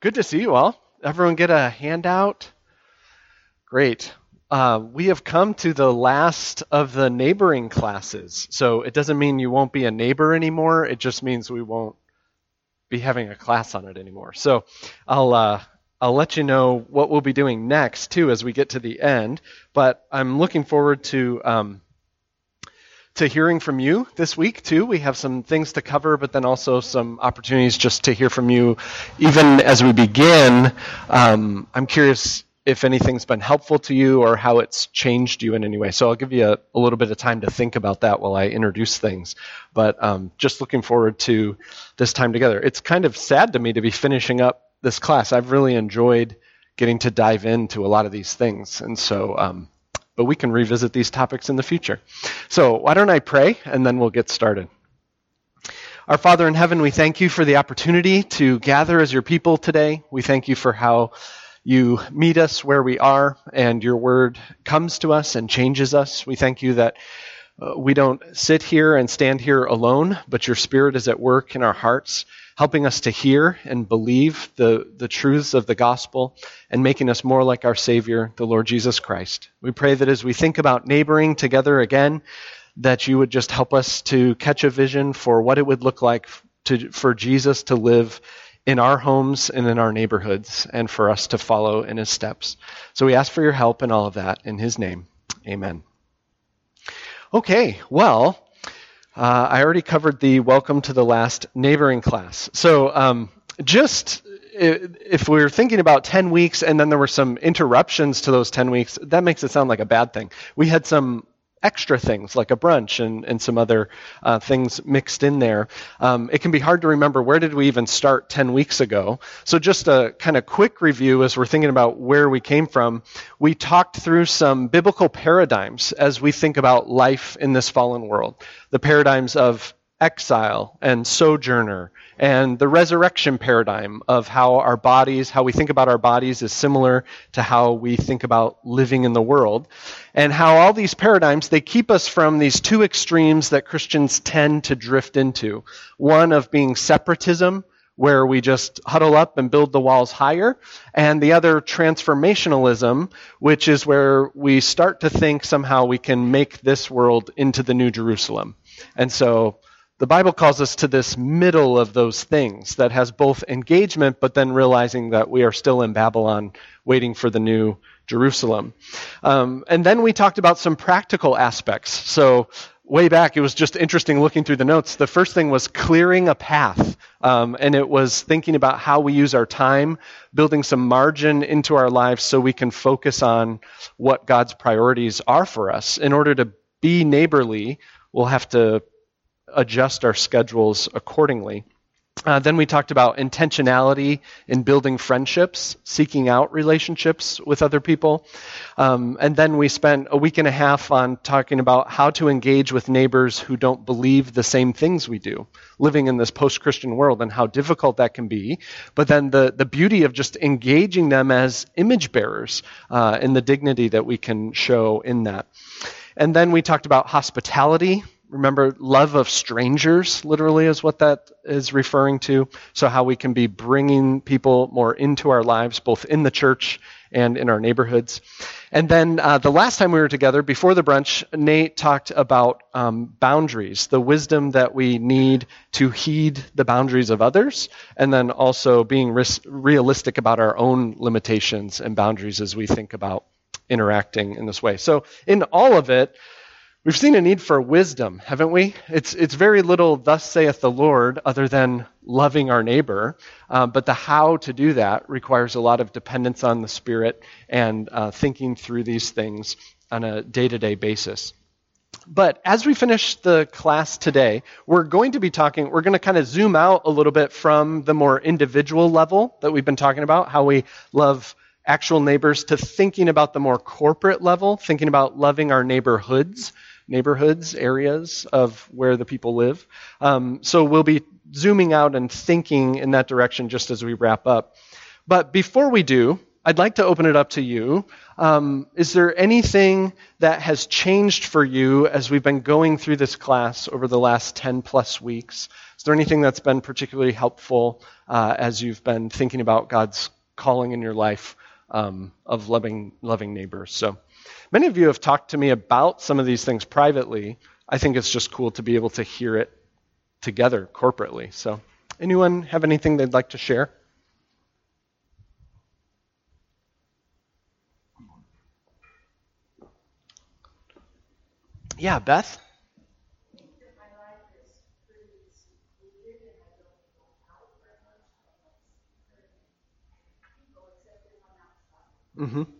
Good to see you all. Everyone get a handout? Great. Uh, we have come to the last of the neighboring classes. So it doesn't mean you won't be a neighbor anymore. It just means we won't be having a class on it anymore. So I'll uh, I'll let you know what we'll be doing next too as we get to the end. But I'm looking forward to um, to hearing from you this week, too. We have some things to cover, but then also some opportunities just to hear from you. Even as we begin, um, I'm curious if anything's been helpful to you or how it's changed you in any way. So I'll give you a, a little bit of time to think about that while I introduce things. But um, just looking forward to this time together. It's kind of sad to me to be finishing up this class. I've really enjoyed getting to dive into a lot of these things. And so, um, but we can revisit these topics in the future. So, why don't I pray and then we'll get started. Our Father in heaven, we thank you for the opportunity to gather as your people today. We thank you for how you meet us where we are and your word comes to us and changes us. We thank you that uh, we don't sit here and stand here alone, but your spirit is at work in our hearts helping us to hear and believe the, the truths of the gospel and making us more like our Savior, the Lord Jesus Christ. We pray that as we think about neighboring together again, that you would just help us to catch a vision for what it would look like to, for Jesus to live in our homes and in our neighborhoods and for us to follow in his steps. So we ask for your help in all of that. In his name, amen. Okay, well, uh, I already covered the welcome to the last neighboring class. So um, just if we are thinking about 10 weeks and then there were some interruptions to those 10 weeks, that makes it sound like a bad thing. We had some extra things like a brunch and, and some other uh, things mixed in there. Um, it can be hard to remember where did we even start 10 weeks ago. So just a kind of quick review as we're thinking about where we came from. We talked through some biblical paradigms as we think about life in this fallen world. The paradigms of exile and sojourner and the resurrection paradigm of how our bodies, how we think about our bodies is similar to how we think about living in the world. And how all these paradigms, they keep us from these two extremes that Christians tend to drift into. One of being separatism, where we just huddle up and build the walls higher, and the other transformationalism, which is where we start to think somehow we can make this world into the New Jerusalem. And so the Bible calls us to this middle of those things that has both engagement, but then realizing that we are still in Babylon waiting for the new Jerusalem. Um, and then we talked about some practical aspects. So, way back, it was just interesting looking through the notes. The first thing was clearing a path, um, and it was thinking about how we use our time, building some margin into our lives so we can focus on what God's priorities are for us. In order to be neighborly, we'll have to adjust our schedules accordingly. Uh, then we talked about intentionality in building friendships, seeking out relationships with other people. Um, and then we spent a week and a half on talking about how to engage with neighbors who don't believe the same things we do, living in this post Christian world, and how difficult that can be. But then the, the beauty of just engaging them as image bearers uh, and the dignity that we can show in that. And then we talked about hospitality Remember, love of strangers, literally, is what that is referring to. So, how we can be bringing people more into our lives, both in the church and in our neighborhoods. And then uh, the last time we were together, before the brunch, Nate talked about um, boundaries, the wisdom that we need to heed the boundaries of others, and then also being ris- realistic about our own limitations and boundaries as we think about interacting in this way. So, in all of it, We've seen a need for wisdom, haven't we? It's, it's very little, thus saith the Lord, other than loving our neighbor. Uh, but the how to do that requires a lot of dependence on the Spirit and uh, thinking through these things on a day to day basis. But as we finish the class today, we're going to be talking, we're going to kind of zoom out a little bit from the more individual level that we've been talking about, how we love actual neighbors, to thinking about the more corporate level, thinking about loving our neighborhoods neighborhoods, areas of where the people live. Um, so we'll be zooming out and thinking in that direction just as we wrap up. But before we do, I'd like to open it up to you. Um, is there anything that has changed for you as we've been going through this class over the last 10 plus weeks? Is there anything that's been particularly helpful uh, as you've been thinking about God's calling in your life um, of loving, loving neighbors? So many of you have talked to me about some of these things privately. I think it's just cool to be able to hear it together corporately. So, anyone have anything they'd like to share? Yeah, Beth? Mm-hmm.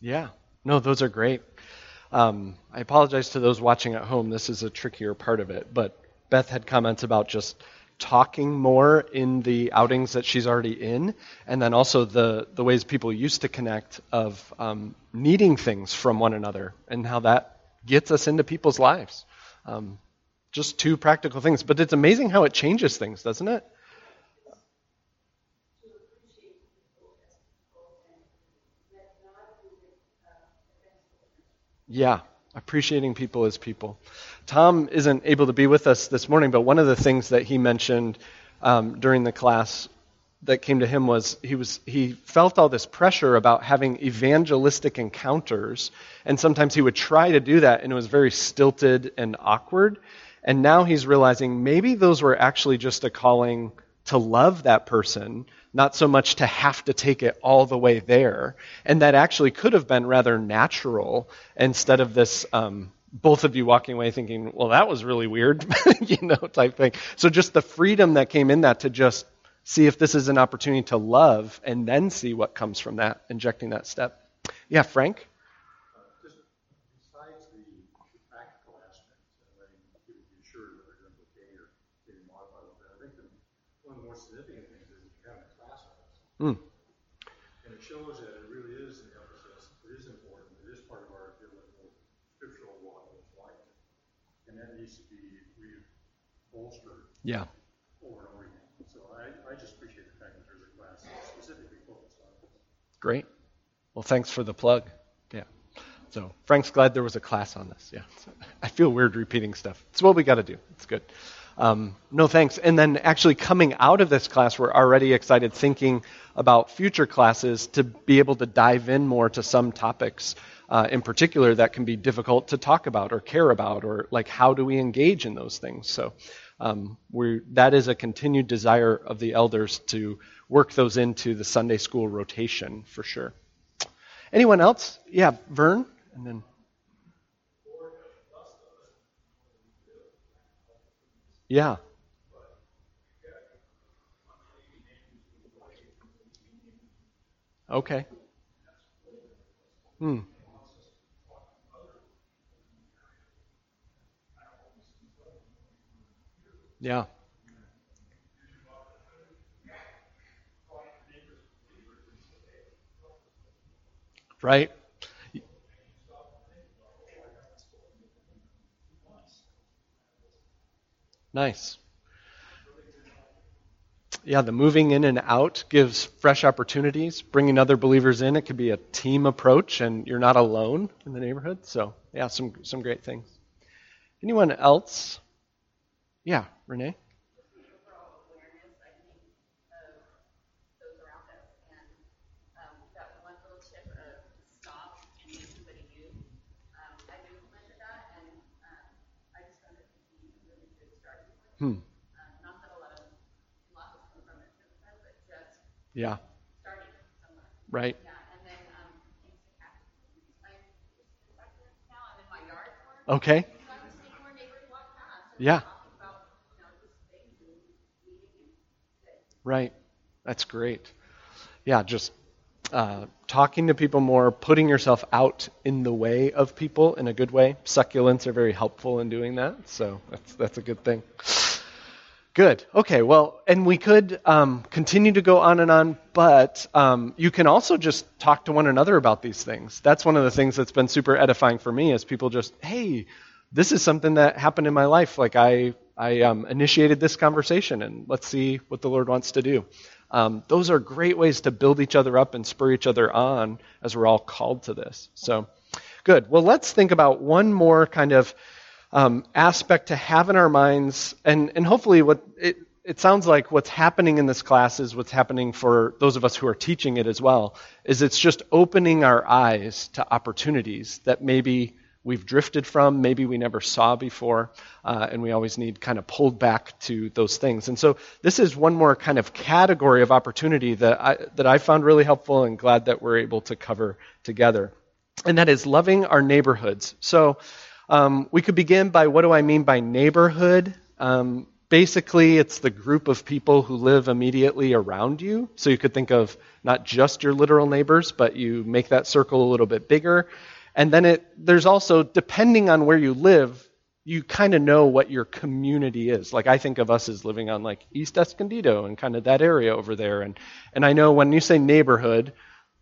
Yeah. No, those are great. Um, I apologize to those watching at home. This is a trickier part of it, but Beth had comments about just talking more in the outings that she's already in, and then also the the ways people used to connect of um, needing things from one another, and how that gets us into people's lives. Um, just two practical things, but it's amazing how it changes things, doesn't it? Yeah, appreciating people as people. Tom isn't able to be with us this morning, but one of the things that he mentioned um, during the class that came to him was he was he felt all this pressure about having evangelistic encounters and sometimes he would try to do that and it was very stilted and awkward and now he's realizing maybe those were actually just a calling to love that person not so much to have to take it all the way there. And that actually could have been rather natural instead of this. Um, both of you walking away thinking, well, that was really weird, you know, type thing. So just the freedom that came in that to just see if this is an opportunity to love and then see what comes from that, injecting that step. Yeah, Frank? Mm. And it shows that it really is an emphasis. It is important. It is part of our biblical, scriptural walk of life. And that needs to be bolstered. Yeah. Over and over again. So I, I just appreciate the fact that there's a class specifically focused on this. Great. Well, thanks for the plug. Yeah. So Frank's glad there was a class on this. Yeah. So I feel weird repeating stuff. It's what we got to do. It's good. Um, no thanks. And then actually coming out of this class, we're already excited thinking about future classes to be able to dive in more to some topics uh, in particular that can be difficult to talk about or care about, or like how do we engage in those things. So um, that is a continued desire of the elders to work those into the Sunday school rotation for sure. Anyone else? Yeah, Vern, and then. Yeah. Okay. Hmm. Yeah. Right? Nice. Yeah, the moving in and out gives fresh opportunities. Bringing other believers in, it could be a team approach, and you're not alone in the neighborhood. So, yeah, some some great things. Anyone else? Yeah, Renee. Hmm. Yeah. starting somewhere. Right. Yeah, and then um, things can happen. I'm just back there now. I'm in my yard more. Okay. So I was seeing more neighbors walk past. and Yeah. talking about, Hmm. you know, this thing and meeting and good. Right. That's great. Yeah, just uh, talking to people more, putting yourself out in the way of people in a good way. Succulents are very helpful in doing that, so that's that's a good thing. Good. Okay. Well, and we could um, continue to go on and on, but um, you can also just talk to one another about these things. That's one of the things that's been super edifying for me is people just, hey, this is something that happened in my life. Like I, I um, initiated this conversation, and let's see what the Lord wants to do. Um, those are great ways to build each other up and spur each other on as we're all called to this. So, good. Well, let's think about one more kind of um, aspect to have in our minds, and, and hopefully, what it, it sounds like what's happening in this class is what's happening for those of us who are teaching it as well. Is it's just opening our eyes to opportunities that maybe we've drifted from, maybe we never saw before, uh, and we always need kind of pulled back to those things. And so this is one more kind of category of opportunity that I, that I found really helpful and glad that we're able to cover together, and that is loving our neighborhoods. So um, we could begin by what do I mean by neighborhood? Um, basically, it's the group of people who live immediately around you. So you could think of not just your literal neighbors, but you make that circle a little bit bigger. And then it, there's also, depending on where you live, you kind of know what your community is. Like I think of us as living on like East Escondido and kind of that area over there. And, and I know when you say neighborhood,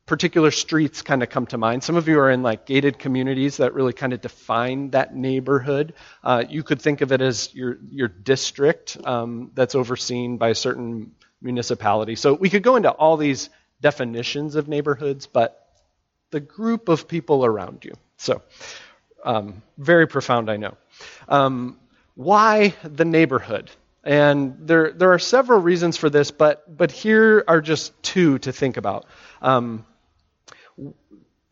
particular streets kind of come to mind. Some of you are in like gated communities that really kind of define that neighborhood. Uh, you could think of it as your your district um, that's overseen by a certain municipality. So we could go into all these definitions of neighborhoods, but the group of people around you. So um, very profound, I know. Um, why the neighborhood? And there, there are several reasons for this, but, but here are just two to think about. Um,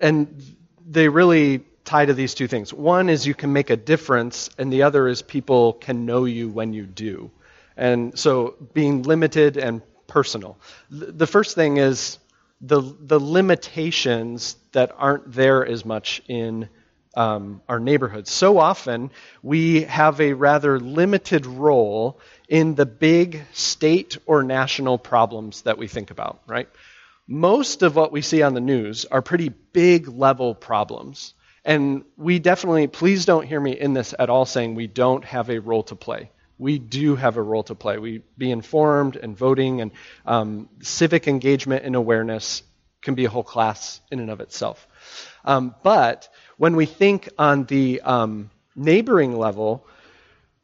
and they really tie to these two things. One is you can make a difference, and the other is people can know you when you do. And so being limited and personal. The first thing is the, the limitations that aren't there as much in um, our neighborhoods. So often we have a rather limited role in the big state or national problems that we think about, right? Most of what we see on the news are pretty big level problems. And we definitely, please don't hear me in this at all saying we don't have a role to play. We do have a role to play. We be informed and voting and um, civic engagement and awareness can be a whole class in and of itself. Um, but when we think on the um, neighboring level,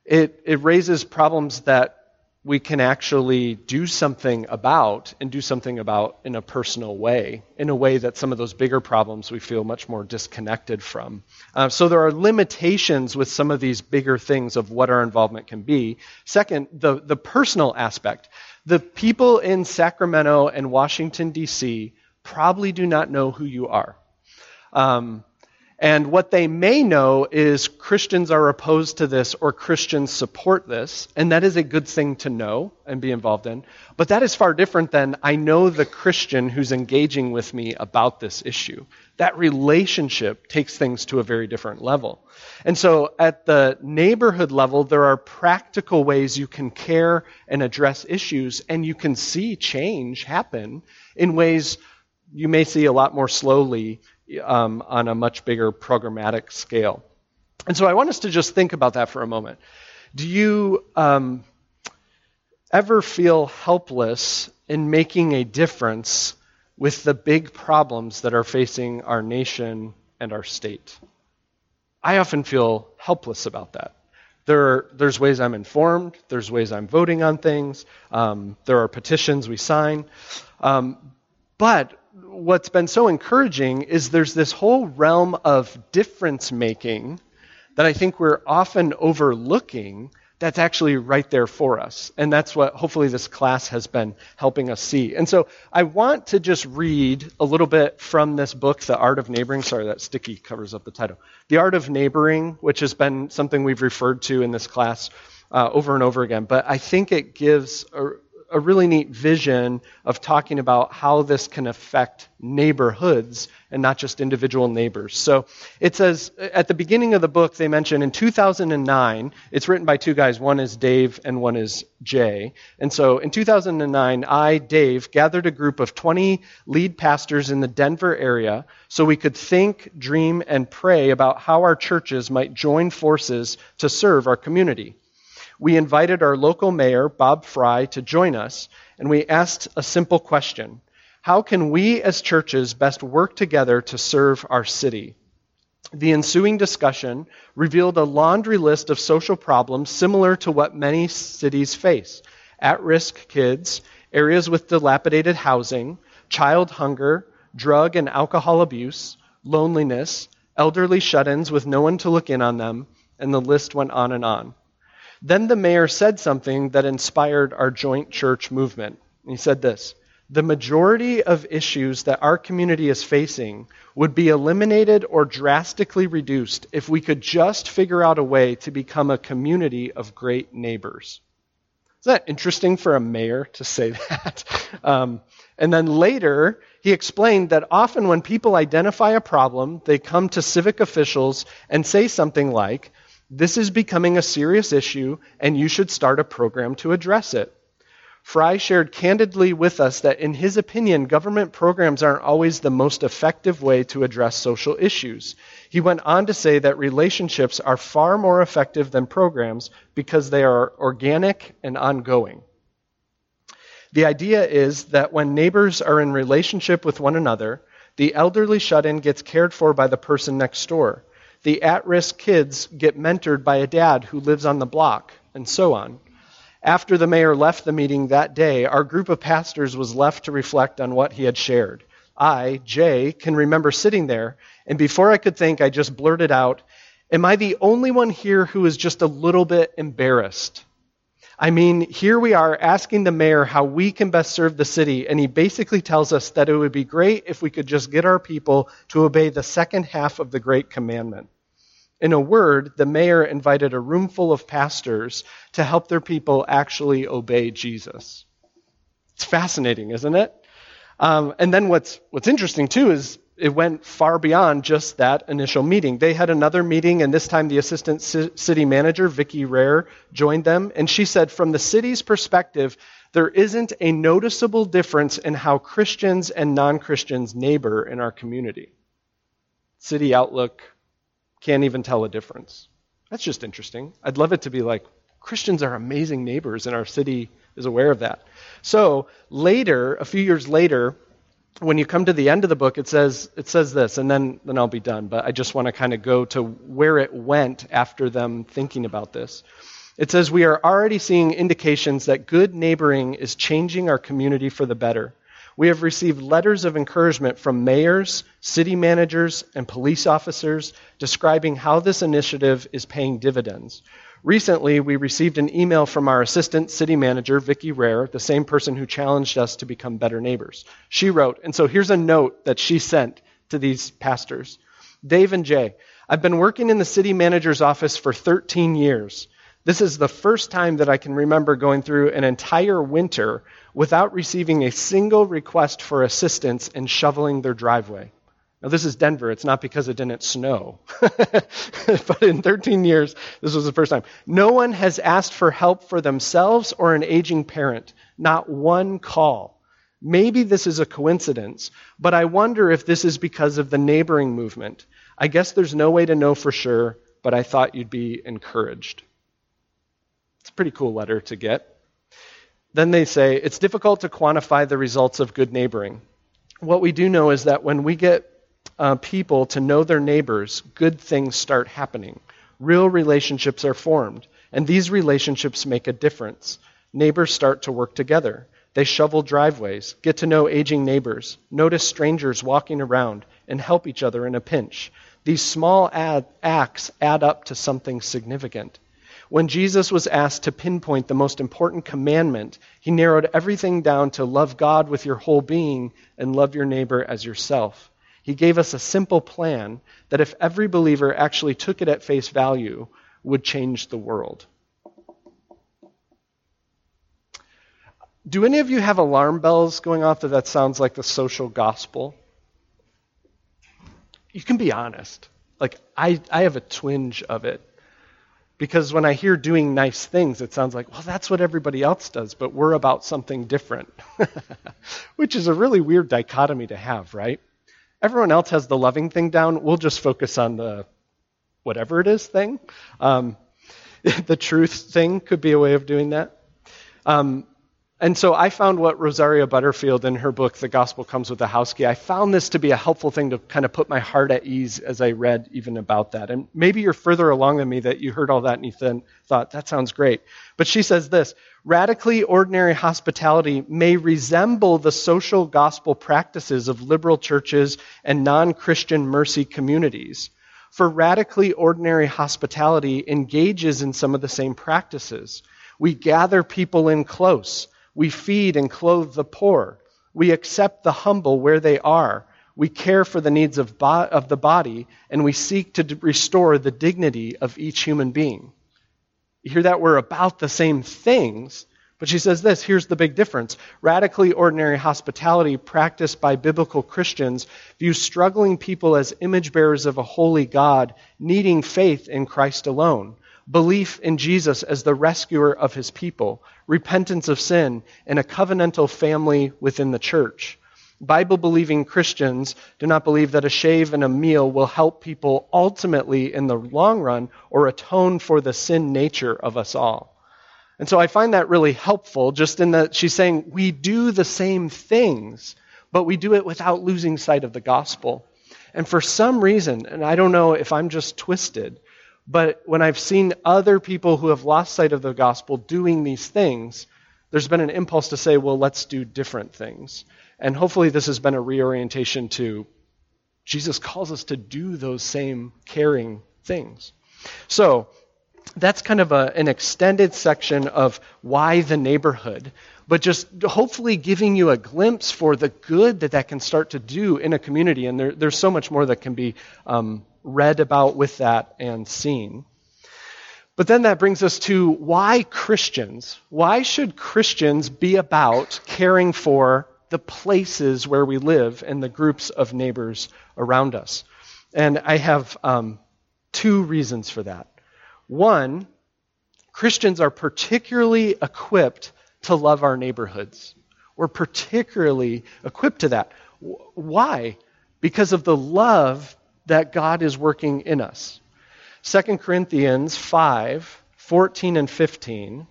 it, it raises problems that we can actually do something about and do something about in a personal way, in a way that some of those bigger problems we feel much more disconnected from. Uh, so there are limitations with some of these bigger things of what our involvement can be. Second, the, the personal aspect. The people in Sacramento and Washington, D.C. probably do not know who you are. Um, and what they may know is Christians are opposed to this or Christians support this, and that is a good thing to know and be involved in. But that is far different than I know the Christian who's engaging with me about this issue. That relationship takes things to a very different level. And so at the neighborhood level, there are practical ways you can care and address issues, and you can see change happen in ways you may see a lot more slowly um, on a much bigger programmatic scale. And so I want us to just think about that for a moment. Do you um, ever feel helpless in making a difference with the big problems that are facing our nation and our state? I often feel helpless about that. There are, there's ways I'm informed, there's ways I'm voting on things, um, there are petitions we sign. Um, but what's been so encouraging is there's this whole realm of difference making that I think we're often overlooking that's actually right there for us. And that's what hopefully this class has been helping us see. And so I want to just read a little bit from this book, The Art of Neighboring. Sorry, that sticky covers up the title. The Art of Neighboring, which has been something we've referred to in this class uh, over and over again. But I think it gives a, a really neat vision of talking about how this can affect neighborhoods and not just individual neighbors. So it says at the beginning of the book, they mention in 2009, it's written by two guys. One is Dave and one is Jay. And so in 2009, I, Dave, gathered a group of 20 lead pastors in the Denver area so we could think, dream, and pray about how our churches might join forces to serve our community we invited our local mayor, Bob Frie, to join us, and we asked a simple question How can we as churches best work together to serve our city? The ensuing discussion revealed a laundry list of social problems similar to what many cities face at risk kids, areas with dilapidated housing, child hunger, drug and alcohol abuse, loneliness, elderly shut ins with no one to look in on them, and the list went on and on. Then the mayor said something that inspired our joint church movement. He said this The majority of issues that our community is facing would be eliminated or drastically reduced if we could just figure out a way to become a community of great neighbors. Isn't that interesting for a mayor to say that? Um, and then later, he explained that often when people identify a problem, they come to civic officials and say something like, this is becoming a serious issue, and you should start a program to address it. Frie shared candidly with us that, in his opinion, government programs aren't always the most effective way to address social issues. He went on to say that relationships are far more effective than programs because they are organic and ongoing. The idea is that when neighbors are in relationship with one another, the elderly shut in gets cared for by the person next door the at risk kids get mentored by a dad who lives on the block, and so on. After the mayor left the meeting that day, our group of pastors was left to reflect on what he had shared. I, Jay, can remember sitting there, and before I could think, I just blurted out, Am I the only one here who is just a little bit embarrassed? I mean, here we are asking the mayor how we can best serve the city, and he basically tells us that it would be great if we could just get our people to obey the second half of the Great Commandment. In a word, the mayor invited a room full of pastors to help their people actually obey Jesus. It's fascinating, isn't it? Um, and then what's what's interesting too is it went far beyond just that initial meeting. They had another meeting, and this time the assistant city manager, Vicki Rare, joined them, and she said, from the city's perspective, there isn't a noticeable difference in how Christians and non-Christians neighbor in our community. City Outlook can't even tell a difference. That's just interesting. I'd love it to be like Christians are amazing neighbors, and our city is aware of that. So later, a few years later, when you come to the end of the book, it says it says this, and then then I'll be done. But I just want to kind of go to where it went after them thinking about this. It says we are already seeing indications that good neighboring is changing our community for the better. We have received letters of encouragement from mayors, city managers, and police officers describing how this initiative is paying dividends. Recently, we received an email from our assistant city manager, Vicki Rare, the same person who challenged us to become better neighbors. She wrote, and so here's a note that she sent to these pastors Dave and Jay, I've been working in the city manager's office for 13 years. This is the first time that I can remember going through an entire winter without receiving a single request for assistance in shoveling their driveway. Now, this is Denver. It's not because it didn't snow. but in 13 years, this was the first time. No one has asked for help for themselves or an aging parent. Not one call. Maybe this is a coincidence, but I wonder if this is because of the neighboring movement. I guess there's no way to know for sure, but I thought you'd be encouraged. It's a pretty cool letter to get. Then they say it's difficult to quantify the results of good neighboring. What we do know is that when we get uh, people to know their neighbors, good things start happening. Real relationships are formed, and these relationships make a difference. Neighbors start to work together. They shovel driveways, get to know aging neighbors, notice strangers walking around, and help each other in a pinch. These small ad- acts add up to something significant. When Jesus was asked to pinpoint the most important commandment, he narrowed everything down to love God with your whole being and love your neighbor as yourself. He gave us a simple plan that, if every believer actually took it at face value, would change the world. do any of you have alarm bells going off that that sounds like the social gospel? You can be honest. Like, I, I have a twinge of it. Because when I hear doing nice things, it sounds like, well, that's what everybody else does, but we're about something different. Which is a really weird dichotomy to have, right? Everyone else has the loving thing down. We'll just focus on the whatever it is thing. Um, the truth thing could be a way of doing that. Um, and so I found what Rosaria Butterfield in her book, The Gospel Comes with a House Key, I found this to be a helpful thing to kind of put my heart at ease as I read even about that. And maybe you're further along than me that you heard all that and you then thought, that sounds great. But she says this radically ordinary hospitality may resemble the social gospel practices of liberal churches and non Christian mercy communities. For radically ordinary hospitality engages in some of the same practices. We gather people in close. We feed and clothe the poor. We accept the humble where they are. We care for the needs of, bo- of the body, and we seek to d- restore the dignity of each human being. You hear that? We're about the same things, but she says this here's the big difference. Radically ordinary hospitality practiced by biblical Christians views struggling people as image bearers of a holy God, needing faith in Christ alone belief in Jesus as the rescuer of his people, repentance of sin, and a covenantal family within the church. Bible believing Christians do not believe that a shave and a meal will help people ultimately in the long run or atone for the sin nature of us all. And so I find that really helpful, just in that she's saying we do the same things, but we do it without losing sight of the gospel. And for some reason, and I don't know if I'm just twisted, but when I've seen other people who have lost sight of the gospel doing these things, there's been an impulse to say, well, let's do different things. And hopefully, this has been a reorientation to Jesus calls us to do those same caring things. So, that's kind of a, an extended section of why the neighborhood, but just hopefully giving you a glimpse for the good that that can start to do in a community. And there, there's so much more that can be um, read about with that and seen. But then that brings us to why Christians? Why should Christians be about caring for the places where we live and the groups of neighbors around us? And I have um, two reasons for that. One, Christians are particularly equipped to love our neighborhoods. We're particularly equipped to that. Why? Because of the love that God is working in us. 2 Corinthians 5 14 and 15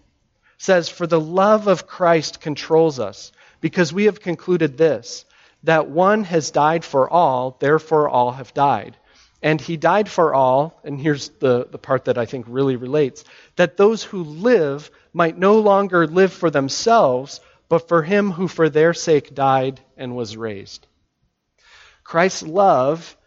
says, For the love of Christ controls us, because we have concluded this, that one has died for all, therefore all have died. And he died for all, and here's the, the part that I think really relates, that those who live might no longer live for themselves, but for him who for their sake died and was raised. Christ's love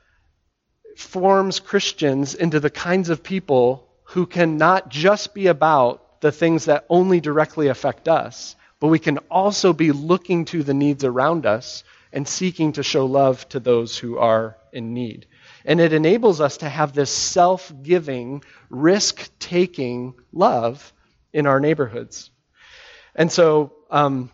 forms Christians into the kinds of people who can not just be about the things that only directly affect us, but we can also be looking to the needs around us and seeking to show love to those who are in need. And it enables us to have this self giving, risk taking love in our neighborhoods. And so, um,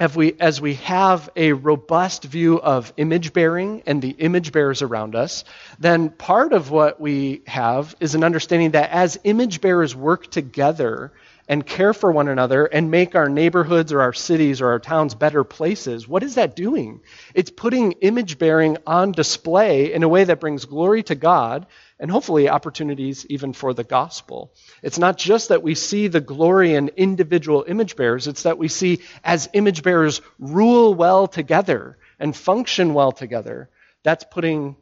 if we, as we have a robust view of image bearing and the image bearers around us, then part of what we have is an understanding that as image bearers work together and care for one another and make our neighborhoods or our cities or our towns better places, what is that doing? It's putting image bearing on display in a way that brings glory to God and hopefully opportunities even for the gospel. It's not just that we see the glory in individual image bearers, it's that we see as image bearers rule well together and function well together. That's putting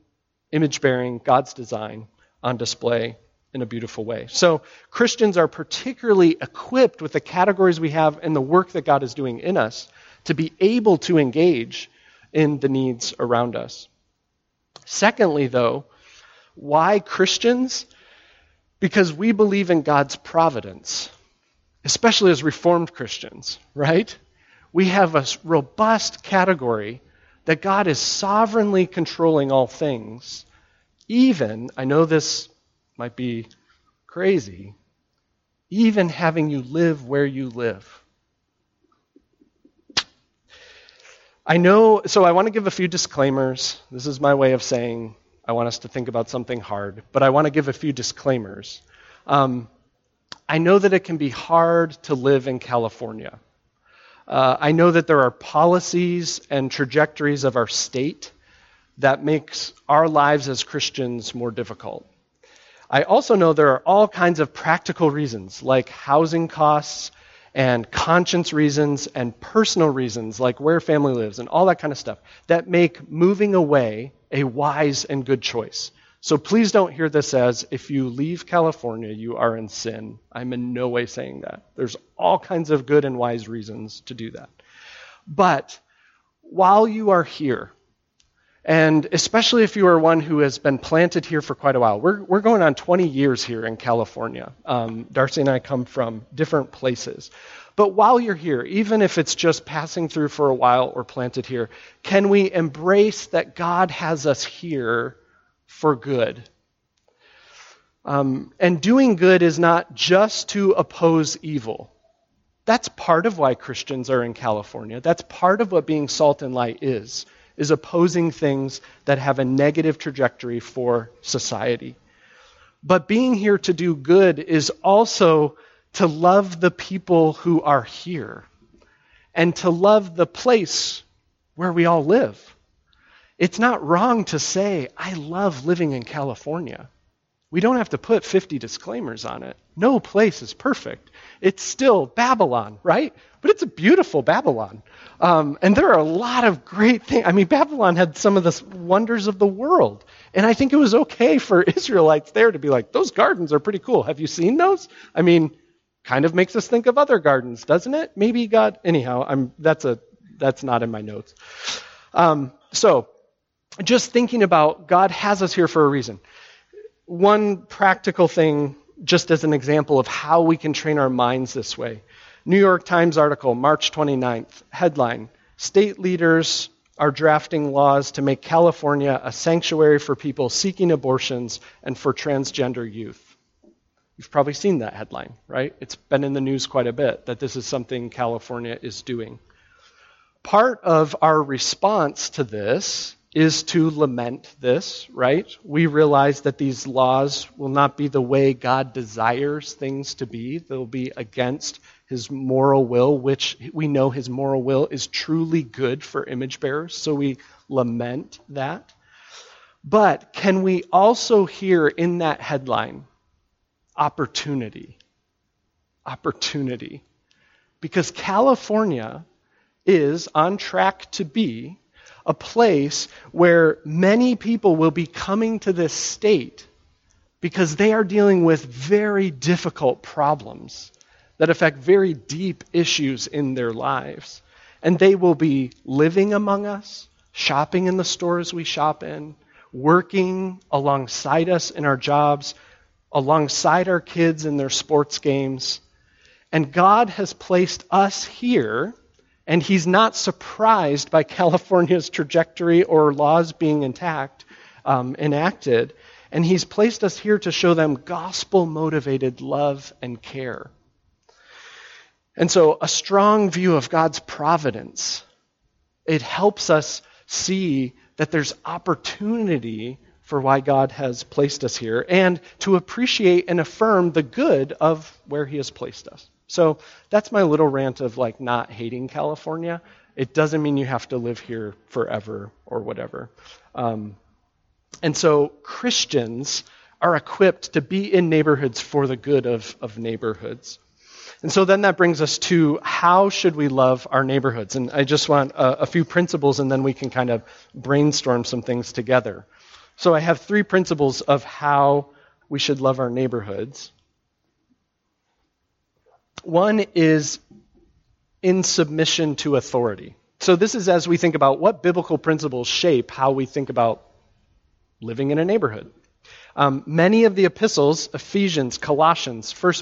image bearing, God's design, on display in a beautiful way. So Christians are particularly equipped with the categories we have and the work that God is doing in us to be able to engage in the needs around us. Secondly, though, why Christians? Because we believe in God's providence, especially as Reformed Christians, right? We have a robust category that God is sovereignly controlling all things. Even, I know this might be crazy, even having you live where you live. I know, so I want to give a few disclaimers. This is my way of saying I want us to think about something hard, but I want to give a few disclaimers. Um, I know that it can be hard to live in California. Uh, I know that there are policies and trajectories of our state that makes our lives as Christians more difficult. I also know there are all kinds of practical reasons, like housing costs and conscience reasons and personal reasons, like where family lives and all that kind of stuff, that make moving away a wise and good choice. So please don't hear this as if you leave California, you are in sin. I'm in no way saying that. There's all kinds of good and wise reasons to do that. But while you are here, and especially if you are one who has been planted here for quite a while. We're, we're going on 20 years here in California. Um, Darcy and I come from different places. But while you're here, even if it's just passing through for a while or planted here, can we embrace that God has us here for good? Um, and doing good is not just to oppose evil. That's part of why Christians are in California. That's part of what being salt and light is is opposing things that have a negative trajectory for society. But being here to do good is also to love the people who are here and to love the place where we all live. It's not wrong to say, I love living in California. We don't have to put 50 disclaimers on it. No place is perfect. It's still Babylon, right? But it's a beautiful Babylon. Um, and there are a lot of great things. I mean, Babylon had some of the wonders of the world. And I think it was okay for Israelites there to be like, those gardens are pretty cool. Have you seen those? I mean, kind of makes us think of other gardens, doesn't it? Maybe God, anyhow, I'm, that's, a, that's not in my notes. Um, so, just thinking about God has us here for a reason. One practical thing, just as an example of how we can train our minds this way. New York Times article, March 29th, headline State leaders are drafting laws to make California a sanctuary for people seeking abortions and for transgender youth. You've probably seen that headline, right? It's been in the news quite a bit that this is something California is doing. Part of our response to this is to lament this, right? We realize that these laws will not be the way God desires things to be. They'll be against his moral will, which we know his moral will is truly good for image bearers, so we lament that. But can we also hear in that headline opportunity? Opportunity. Because California is on track to be a place where many people will be coming to this state because they are dealing with very difficult problems that affect very deep issues in their lives. And they will be living among us, shopping in the stores we shop in, working alongside us in our jobs, alongside our kids in their sports games. And God has placed us here, and He's not surprised by California's trajectory or laws being intact, um, enacted. And He's placed us here to show them gospel motivated love and care. And so, a strong view of God's providence, it helps us see that there's opportunity for why God has placed us here and to appreciate and affirm the good of where He has placed us. So, that's my little rant of like not hating California. It doesn't mean you have to live here forever or whatever. Um, and so, Christians are equipped to be in neighborhoods for the good of, of neighborhoods. And so then that brings us to how should we love our neighborhoods? And I just want a, a, few principles and then we can kind of brainstorm some things together. So I have three principles of how we should love our neighborhoods. One is in submission to authority. So this is as we think about what biblical principles shape how we think about living in a neighborhood. Um, many of the epistles, Ephesians, Colossians, 1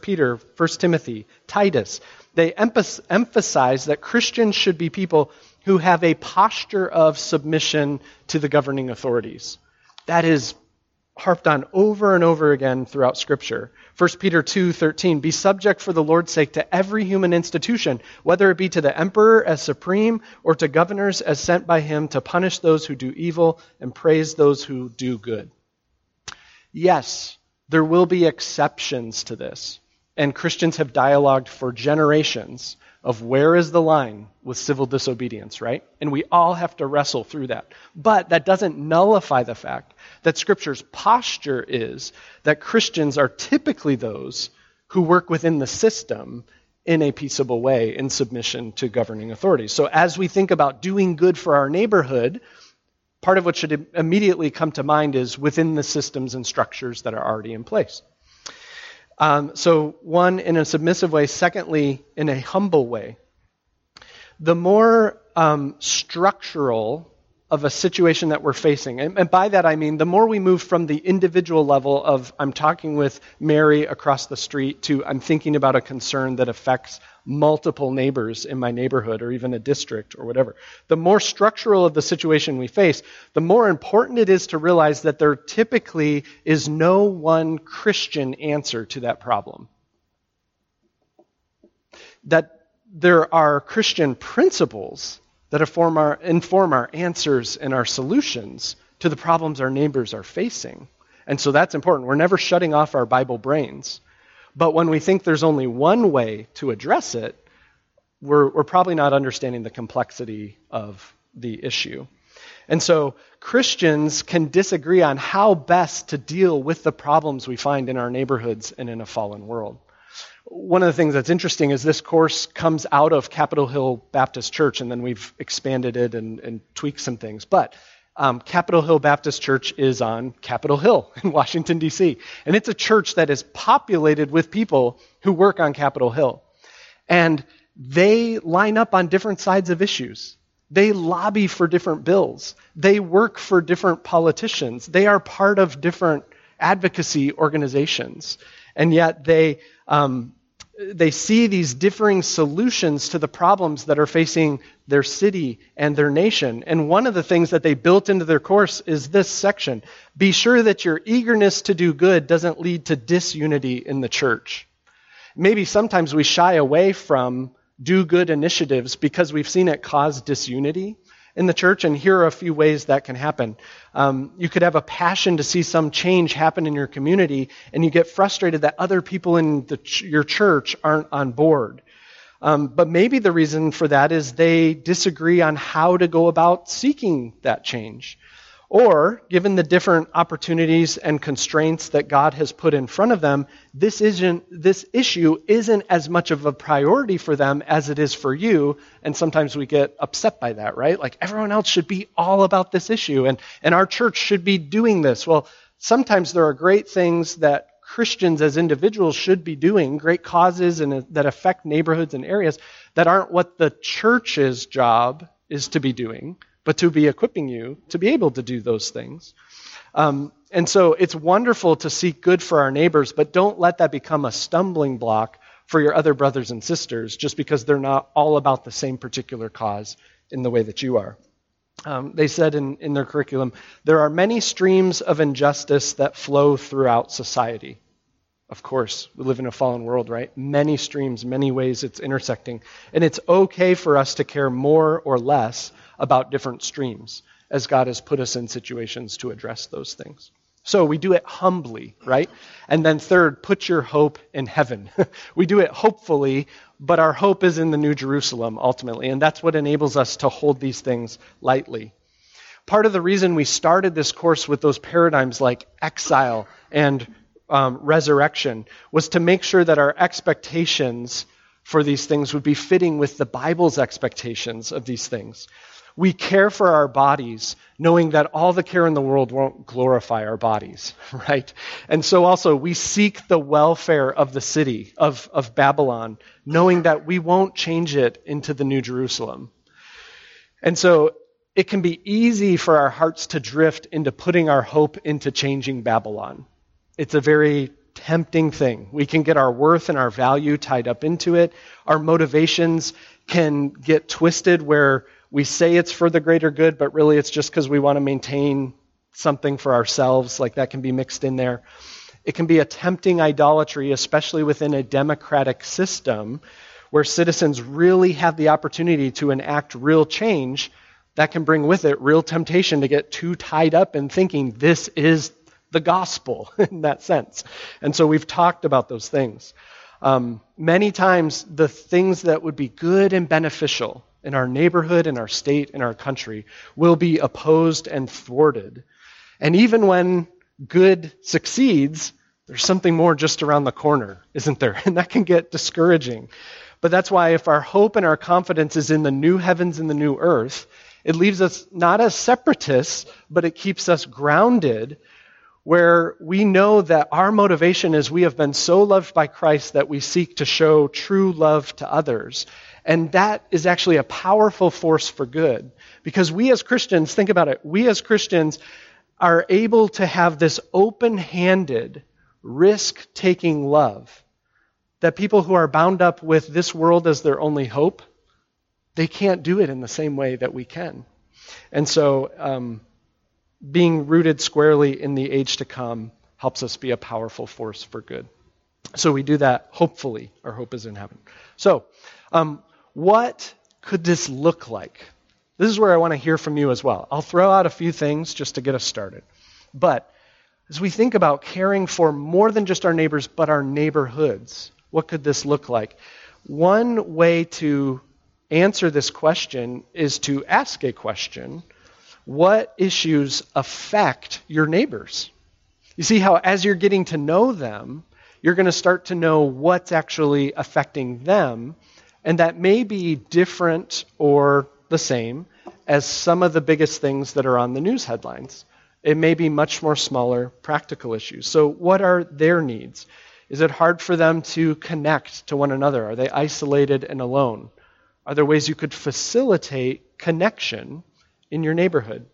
Peter, 1 Timothy, Titus, they emphasize that Christians should be people who have a posture of submission to the governing authorities. That is harped on over and over again throughout Scripture. 1 Peter 2:13 Be subject for the Lord's sake to every human institution, whether it be to the emperor as supreme or to governors as sent by him to punish those who do evil and praise those who do good. Yes, there will be exceptions to this. And Christians have dialogued for generations of where is the line with civil disobedience, right? And we all have to wrestle through that. But that doesn't nullify the fact that Scripture's posture is that Christians are typically those who work within the system in a peaceable way in submission to governing authorities. So as we think about doing good for our neighborhood, part of what should immediately come to mind is within the systems and structures that are already in place. Um, so, one, in a submissive way. Secondly, in a humble way. The more um, structural of a situation that we're facing. And, and, by that I mean the more we move from the individual level of I'm talking with Mary across the street to I'm thinking about a concern that affects multiple neighbors in my neighborhood or even a district or whatever. The more structural of the situation we face, the more important it is to realize that there typically is no one Christian answer to that problem. That there are Christian principles that inform our, inform our answers and our solutions to the problems our neighbors are facing. And so that's important. We're never shutting off our Bible brains. But when we think there's only one way to address it, we're, we're probably not understanding the complexity of the issue. And so Christians can disagree on how best to deal with the problems we find in our neighborhoods and in a fallen world one of the things that's interesting is this course comes out of Capitol Hill Baptist Church, and then we've expanded it and, and tweaked some things. But um, Capitol Hill Baptist Church is on Capitol Hill in Washington, D.C., and it's a church that is populated with people who work on Capitol Hill. And they line up on different sides of issues. They lobby for different bills. They work for different politicians. They are part of different advocacy organizations. And yet they um, they see these differing solutions to the problems that are facing their city and their nation. And one of the things that they built into their course is this section Be sure that your eagerness to do good doesn't lead to disunity in the church. Maybe sometimes we shy away from do good initiatives because we've seen it cause disunity in the church, and here are a few ways that can happen. Um, you could have a passion to see some change happen in your community, and you get frustrated that other people in ch- your church aren't on board. Um, but maybe the reason for that is they disagree on how to go about seeking that change. Or, given the different opportunities and constraints that God has put in front of them, this, isn't, this issue isn't as much of a priority for them as it is for you. And sometimes we get upset by that, right? Like everyone else should be all about this issue, and, and our church should be doing this. Well, sometimes there are great things that Christians as individuals should be doing, great causes and, uh, that affect neighborhoods and areas that aren't what the church's job is to be doing but to be equipping you to be able to do those things. Um, and so it's wonderful to seek good for our neighbors, but don't let that become a stumbling block for your other brothers and sisters just because they're not all about the same particular cause in the way that you are. Um, they said in, in their curriculum, there are many streams of injustice that flow throughout society. Of course, we live in a fallen world, right? Many streams, many ways it's intersecting. And it's okay for us to care more or less about different streams as God has put us in situations to address those things. So we do it humbly, right? And then third, put your hope in heaven. we do it hopefully, but our hope is in the New Jerusalem ultimately, and that's what enables us to hold these things lightly. Part of the reason we started this course with those paradigms like exile and um, resurrection was to make sure that our expectations for these things would be fitting with the Bible's expectations of these things. We care for our bodies, knowing that all the care in the world won't glorify our bodies, right? And so also we seek the welfare of the city, of, of Babylon, knowing that we won't change it into the New Jerusalem. And so it can be easy for our hearts to drift into putting our hope into changing Babylon. It's a very tempting thing. We can get our worth and our value tied up into it. Our motivations can get twisted where we say it's for the greater good, but really it's just because we want to maintain something for ourselves, like that can be mixed in there. It can be a tempting idolatry, especially within a democratic system where citizens really have the opportunity to enact real change. That can bring with it real temptation to get too tied up in thinking this is the gospel in that sense. And so we've talked about those things. Um, many times, the things that would be good and beneficial in our neighborhood, in our state, in our country will be opposed and thwarted. And even when good succeeds, there's something more just around the corner, isn't there? And that can get discouraging. But that's why if our hope and our confidence is in the new heavens and the new earth, it leaves us not as separatists, but it keeps us grounded where we know that our motivation is we have been so loved by Christ that we seek to show true love to others. And that is actually a powerful force for good. Because we as Christians, think about it, we as Christians are able to have this open handed, risk taking love that people who are bound up with this world as their only hope, they can't do it in the same way that we can. And so, um, being rooted squarely in the age to come helps us be a powerful force for good. So we do that, hopefully. Our hope is in heaven. So, um, what could this look like? This is where I want to hear from you as well. I'll throw out a few things just to get us started. But as we think about caring for more than just our neighbors, but our neighborhoods, what could this look like? One way to answer this question is to ask a question what issues affect your neighbors. You see how, as you're getting to know them, you're going to start to know what's actually affecting them, and that may be different or the same as some of the biggest things that are on the news headlines. It may be much more smaller practical issues. So, what are their needs? Is it hard for them to connect to one another? Are they isolated and alone? Are there ways you could facilitate connection in your neighborhood.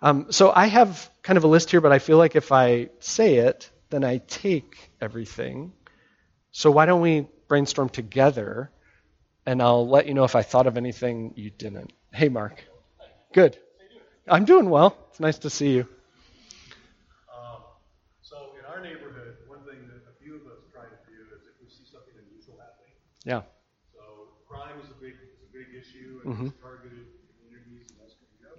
Um, so I have kind of a list here, but I feel like if I say it, then I take everything. So why don't we brainstorm together, and I'll let you know if I thought of anything you didn't. Hey, Mark. Good. I'm doing well. It's nice to see you. Um, so in our neighborhood, one thing that a few of us try to do is if we see something unusual happening. Yeah. So crime is a big, is a big issue, and Mhm. it's targeted communities in Escondido.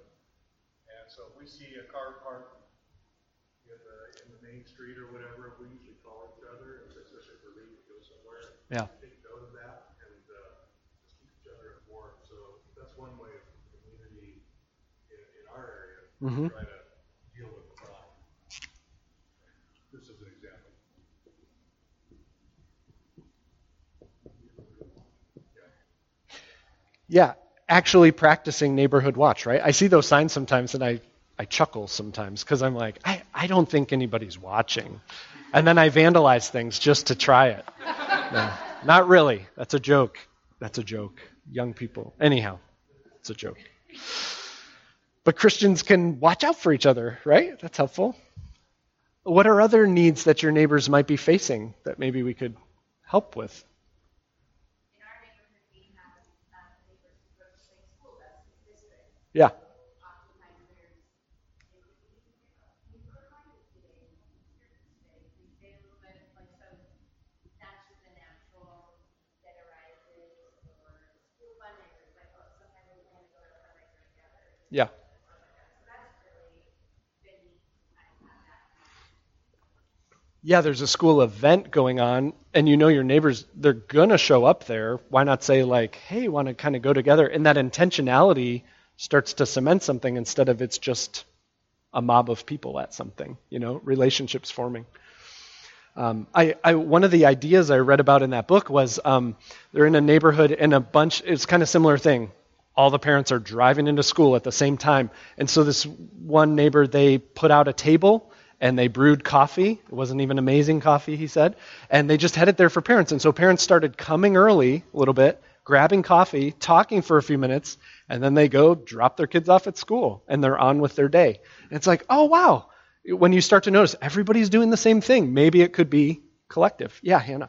And so if we see a car parked in the, in the main street or whatever, we usually call each other, especially if we're leaving to go somewhere. Yeah. Take note of that and, uh, just keep each other informed. So that's one way of the community in, in our area Mhm. to try to deal with crime. This is an example. Yeah, actually practicing neighborhood watch, right? I see those signs sometimes and I, I chuckle sometimes because I'm like, I, I don't think anybody's watching. And then I vandalize things just to try it. No, not really. That's a joke. That's a joke. Young people. Anyhow, it's a joke. But Christians can watch out for each other, right? That's helpful. What are other needs that your neighbors might be facing that maybe we could help with? In our neighborhood, we have, uh, neighbors who go to the same school as the district. Yeah. Oftentimes there's, it could be, uh, we provide it today, today, we say a little bit, like, so that's just a natural that arises, or school fundraisers, like, oh, sometimes we plan to go to a fundraiser together. Yeah. Yeah, there's a school event going on, and you know your neighbors, they're going to show up there. Why not say, like, hey, want to kind of go together? And that intentionality starts to cement something instead of it's just a mob of people at something, you know, relationships forming. Um, I, I, one of the ideas I read about in that book was um, they're in a neighborhood and a bunch, it's kind of similar thing. All the parents are driving into school at the same time. And so this one neighbor, they put out a table and they brewed coffee. It wasn't even amazing coffee, he said. And they just had it there for parents. And so parents started coming early a little bit, grabbing coffee, talking for a few minutes, and then they go drop their kids off at school and they're on with their day. And it's like, oh, wow. When you start to notice everybody's doing the same thing, maybe it could be collective. Yeah, Hannah.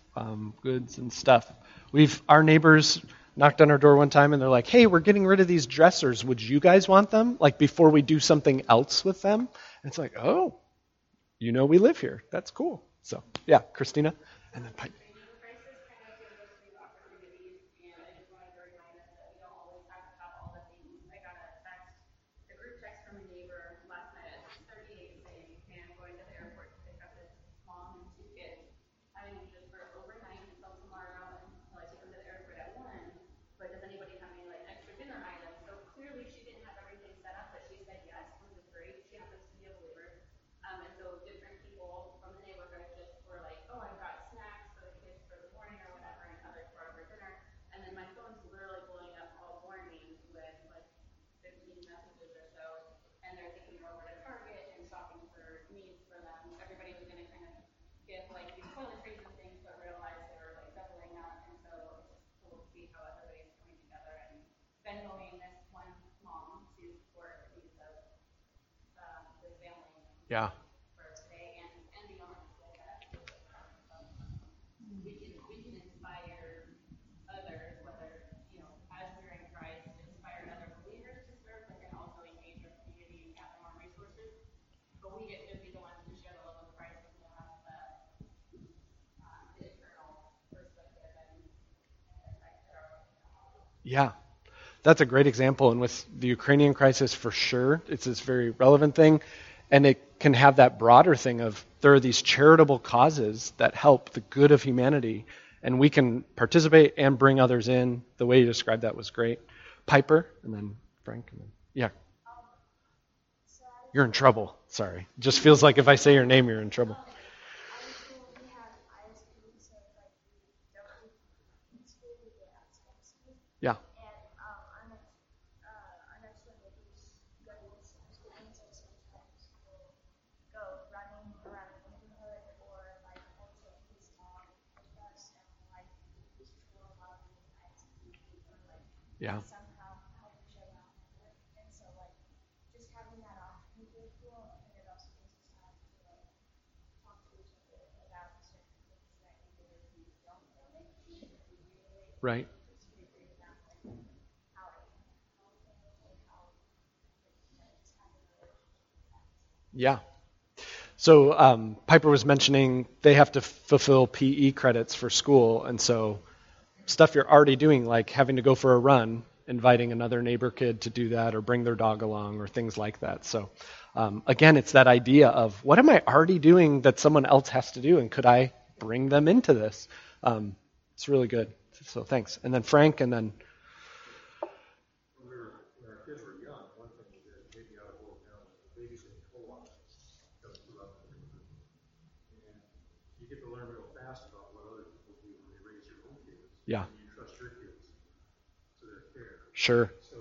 um, goods and stuff. We've our neighbors knocked on our door one time and they're like, "Hey, we're getting rid of these dressers. Would you guys want them? Like before we do something else with them?" And it's like, "Oh, you know we live here. That's cool." So yeah, Christina, and then Piper. Ukraine crisis kind of gives us new opportunities, and I just wanted to remind us that we don't always have to have all the things. I got a text, a group text from a neighbor last night at six thirty-eight saying, "Hey, I'm going to the airport to pick up this mom and two kids. I need this for overnight until tomorrow until I take them to the airport at one. But does anybody have any like extra dinner items?" So clearly she didn't have everything set up, but she said yes, which is great. She happens to be a believer. Um, and so different people from the neighborhood just were like, oh, I brought snacks for the kids for the morning or whatever, and others brought for dinner. And then my phone's literally blowing up all morning with like 15 messages or so, and they're taking me over to Target and shopping for needs for them. Everybody was gonna kind of get like these toiletries and things, but realized they were like doubling up, and so it's just cool to see how everybody's coming together and Venmoing this one mom to support the needs of um, this family Yeah. for today and, and beyond. So that um, we can we can inspire others, whether you know, as we're in Christ, inspire other believers to serve, but then also engage our community and gather more resources. But we get to be the ones to share the love of Christ and we'll have the, um, the eternal perspective and, and effect that our Yeah, that's a great example. And with the Ukrainian crisis, for sure, it's this very relevant thing. And it can have that broader thing of there are these charitable causes that help the good of humanity. And we can participate and bring others in. The way you described that was great. Piper, and then Frank, and then, yeah. You're in trouble. Sorry. Just feels like if I say your name, you're in trouble. we have ISP, so like we don't in school, we get outside of school. Yeah. And um, our next, uh, our next door neighbors go to this school, and so sometimes we'll go running around the neighborhood or like we'll take his dog with us and like just tour around the ISP or like Yeah. somehow help each other out. And so like just having that option is really cool, and it also gives us time to like talk to each other about certain things that either we don't really need or we really Right. just figuring out like how to help them or how you know, just having a relationship with that. Yeah. So um, Piper was mentioning they have to fulfill PE credits for school, and so stuff you're already doing, like having to go for a run, inviting another neighbor kid to do that, or bring their dog along, or things like that. So um, again, it's that idea of what am I already doing that someone else has to do, and could I bring them into this? Um, it's really good. So thanks. And then Frank, and then fast what other people do when they raise their own kids. Yeah. You trust your kids to their care. sure, So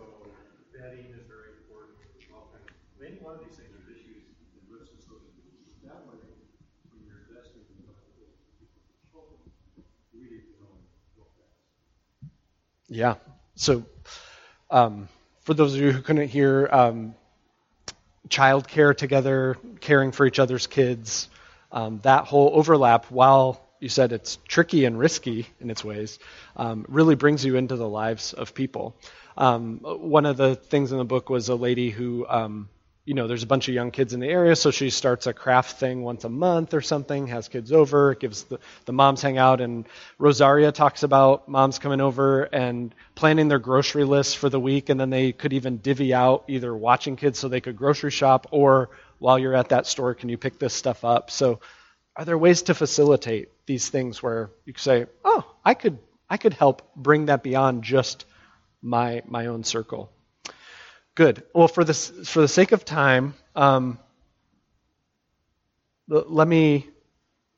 vetting is very important, all kind of, any one of these things are issues and risks associated. That way, when you're investing in children, you really can know real fast. Yeah. So, um, for those of you who couldn't hear, um, child care together, caring for each other's kids, um, that whole overlap, while you said it's tricky and risky in its ways, um, really brings you into the lives of people. Um, one of the things in the book was a lady who, um, you know, there's a bunch of young kids in the area, so she starts a craft thing once a month or something, has kids over, gives the, the moms hang out, and Rosaria talks about moms coming over and planning their grocery lists for the week, and then they could even divvy out either watching kids so they could grocery shop, or while you're at that store, can you pick this stuff up? So, are there ways to facilitate these things where you could say, oh, I could, I could help bring that beyond just my my own circle? Good. Well, for the for the sake of time, um, let me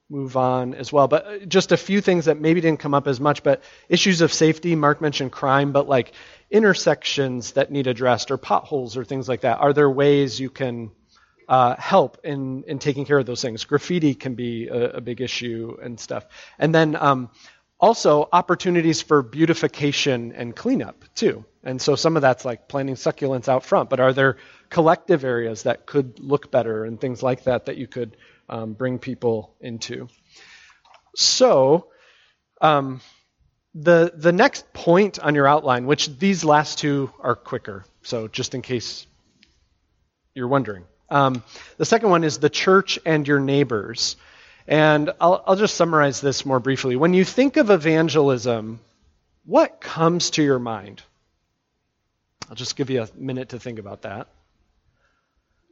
move on as well. But uh, just a few things that maybe didn't come up as much, but issues of safety. Mark mentioned crime, but like intersections that need addressed or potholes or things like that. Are there ways you can uh, help in, in taking care of those things? Graffiti can be a, a big issue and stuff. And then um, also opportunities for beautification and cleanup too. And so some of that's like planting succulents out front, but are there collective areas that could look better and things like that that you could um, bring people into? So, um, the the next point on your outline, which these last two are quicker, so just in case you're wondering, um, the second one is the church and your neighbors, and I'll, I'll just summarize this more briefly. When you think of evangelism, what comes to your mind? I'll just give you a minute to think about that.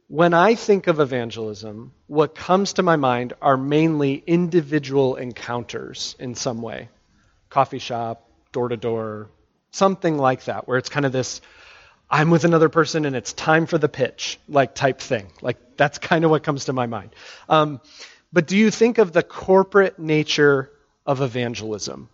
When I think of evangelism, what comes to my mind are mainly individual encounters in some way coffee shop, door to door, something like that, where it's kind of this I'm with another person and it's time for the pitch, like type thing. Like that's kind of what comes to my mind. Um, but do you think of the corporate nature of evangelism?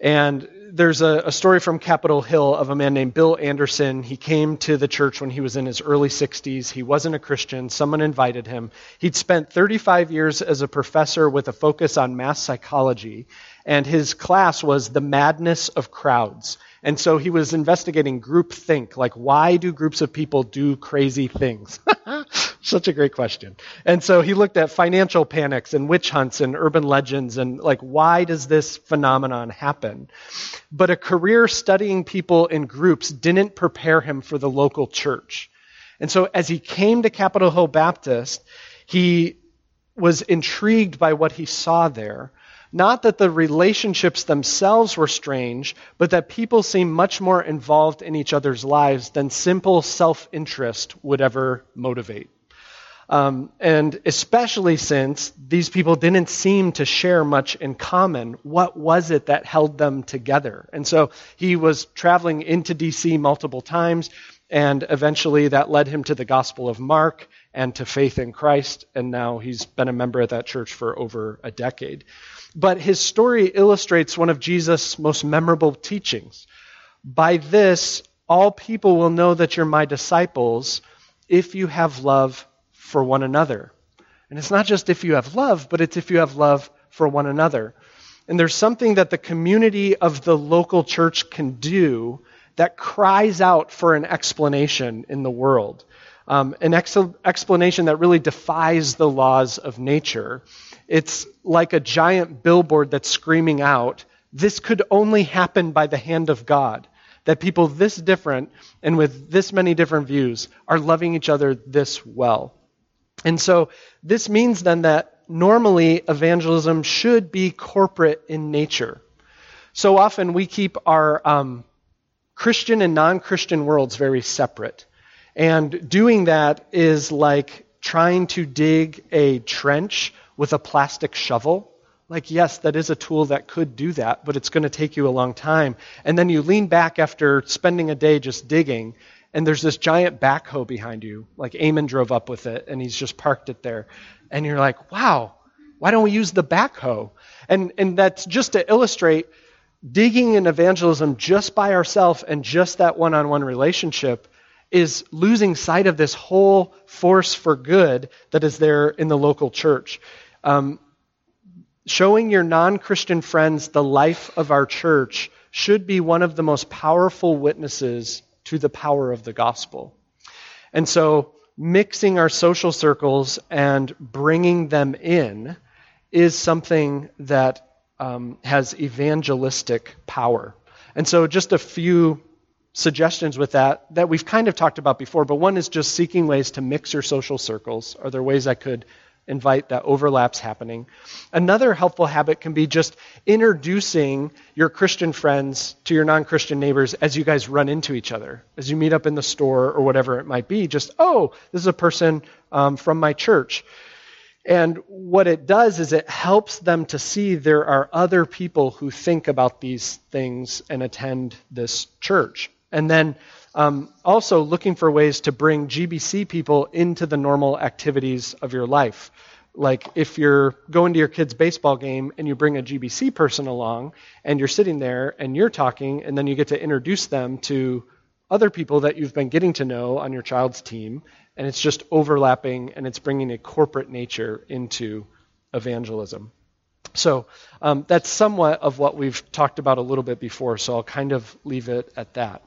And there's a, a, story from Capitol Hill of a man named Bill Anderson. He came to the church when he was in his early 60s. He wasn't a Christian. Someone invited him. He'd spent 35 years as a professor with a focus on mass psychology, and his class was the madness of crowds. And so he was investigating group think, like why do groups of people do crazy things? Such a great question. And so he looked at financial panics and witch hunts and urban legends and like why does this phenomenon happen? But a career studying people in groups didn't prepare him for the local church. And so as he came to Capitol Hill Baptist, he was intrigued by what he saw there not that the relationships themselves were strange, but that people seemed much more involved in each other's lives than simple self interest would ever motivate. Um, and especially since these people didn't seem to share much in common, what was it that held them together? And so he was traveling into DC multiple times, and eventually that led him to the Gospel of Mark and to faith in Christ, and now he's been a member of that church for over a decade. But his story illustrates one of Jesus' most memorable teachings. By this, all people will know that you're my disciples if you have love for one another. And it's not just if you have love, but it's if you have love for one another. And there's something that the community of the local church can do that cries out for an explanation in the world. Um, an ex- explanation that really defies the laws of nature it's like a giant billboard that's screaming out, this could only happen by the hand of God. That people this different and with this many different views are loving each other this well. And so this means then that normally evangelism should be corporate in nature. So often we keep our um, Christian and non Christian worlds very separate. And doing that is like trying to dig a trench with a plastic shovel. Like, yes, that is a tool that could do that, but it's going to take you a long time. And then you lean back after spending a day just digging, and there's this giant backhoe behind you. Like, Eamon drove up with it, and he's just parked it there. And you're like, wow, why don't we use the backhoe? And, and that's just to illustrate digging in evangelism just by ourselves and just that one on one relationship is losing sight of this whole force for good that is there in the local church. Um, showing your non Christian friends the life of our church should be one of the most powerful witnesses to the power of the gospel. And so, mixing our social circles and bringing them in is something that um, has evangelistic power. And so, just a few suggestions with that that we've kind of talked about before, but one is just seeking ways to mix your social circles. Are there ways I could invite that overlaps happening. Another helpful habit can be just introducing your Christian friends to your non Christian neighbors as you guys run into each other, as you meet up in the store or whatever it might be. Just, oh, this is a person um, from my church. And what it does is it helps them to see there are other people who think about these things and attend this church. And then um, also, looking for ways to bring GBC people into the normal activities of your life. like if you're going to your kid's baseball game and you bring a GBC person along and you're sitting there and you're talking and then you get to introduce them to other people that you've been getting to know on your child's team and it's just overlapping and it's bringing a corporate nature into evangelism. So um, that's somewhat of what we've talked about a little bit before, so I'll kind of leave it at that.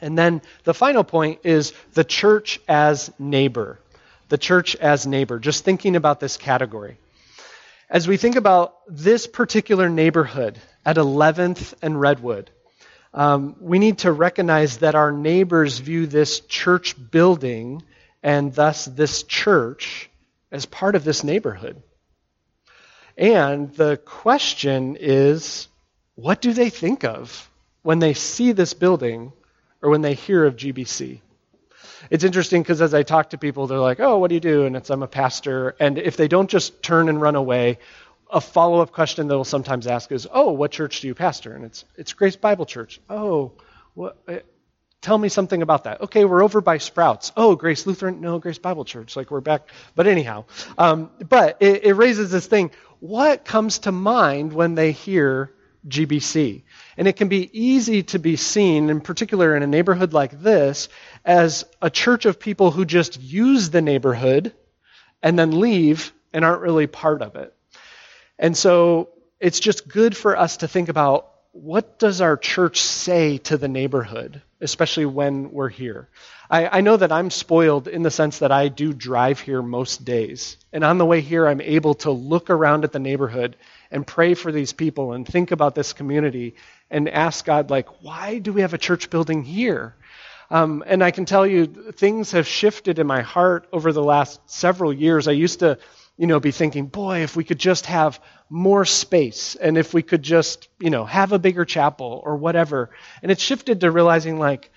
And then the final point is the church as neighbor. The church as neighbor, just thinking about this category. As we think about this particular neighborhood at 11th and Redwood, um, we need to recognize that our neighbors view this church building and thus this church as part of this neighborhood. And the question is what do they think of when they see this building or when they hear of GBC? It's interesting because as I talk to people, they're like, oh, what do you do? And it's, I'm a pastor. And if they don't just turn and run away, a follow up question they'll sometimes ask is, oh, what church do you pastor? And it's, it's Grace Bible Church. Oh, what, tell me something about that. Okay, we're over by Sprouts. Oh, Grace Lutheran? No, Grace Bible Church. Like we're back. But anyhow, um, but it, it raises this thing what comes to mind when they hear GBC? And it can be easy to be seen, in particular in a neighborhood like this, as a church of people who just use the neighborhood and then leave and aren't really part of it. And so it's just good for us to think about what does our church say to the neighborhood, especially when we're here? I, I, know that I'm spoiled in the sense that I do drive here most days. And on the way here, I'm able to look around at the neighborhood and pray for these people and think about this community and ask God, like, why do we have a church building here? Um, and I can tell you, things have shifted in my heart over the last several years. I used to you know, be thinking, boy, if we could just have more space and if we could just, you know, have a bigger chapel or whatever. And it shifted to realizing, like,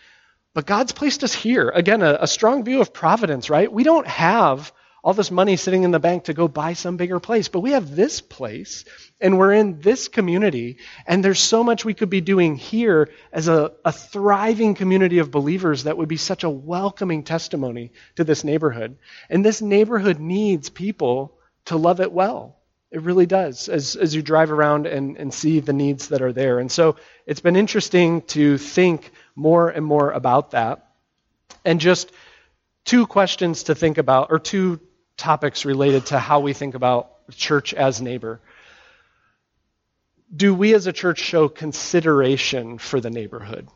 but God's placed us here. Again, a, a strong view of providence, right? We don't have all this money sitting in the bank to go buy some bigger place. But we have this place, and we're in this community, and there's so much we could be doing here as a, a thriving community of believers that would be such a welcoming testimony to this neighborhood. And this neighborhood needs people to love it well. It really does, as, as you drive around and, and see the needs that are there. And so it's been interesting to think more and more about that. And just two questions to think about, or two topics related to how we think about church as neighbor. Do we as a church show consideration for the neighborhood?